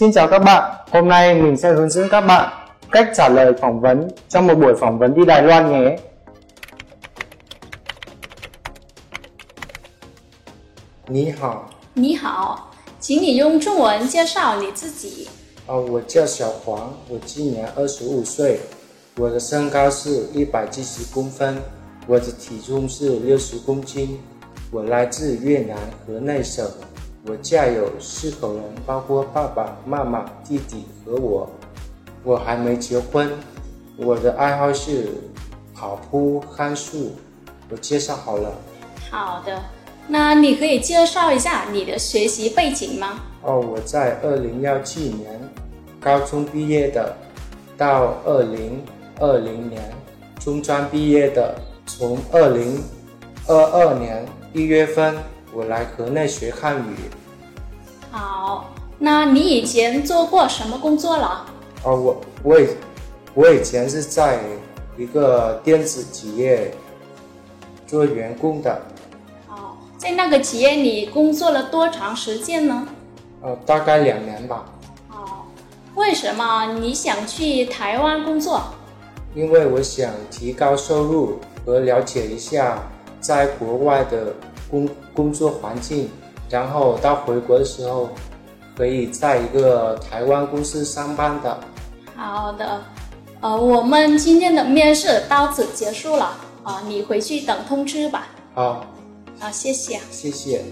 Xin chào các bạn, hôm nay mình sẽ hướng dẫn các bạn cách trả lời phỏng vấn trong một buổi phỏng vấn đi Đài Loan nhé. 你好，你好，请你用中文介绍你自己。哦，我叫小黄，我今年二十五岁，我的身高是一百七十公分，我的体重是六十公斤，我来自越南河内省，我家有四口人，包括爸爸妈妈、弟弟和我，我还没结婚，我的爱好是跑步、看书，我介绍好了。好的。那你可以介绍一下你的学习背景吗？哦，我在二零幺七年高中毕业的，到二零二零年中专毕业的，从二零二二年一月份我来河内学汉语。好，那你以前做过什么工作了？啊，我我以我以前是在一个电子企业做员工的。在那个企业里工作了多长时间呢？呃，大概两年吧。哦，为什么你想去台湾工作？因为我想提高收入和了解一下在国外的工工作环境，然后到回国的时候可以在一个台湾公司上班的。好的，呃，我们今天的面试到此结束了，啊，你回去等通知吧。好。好，谢谢。谢谢。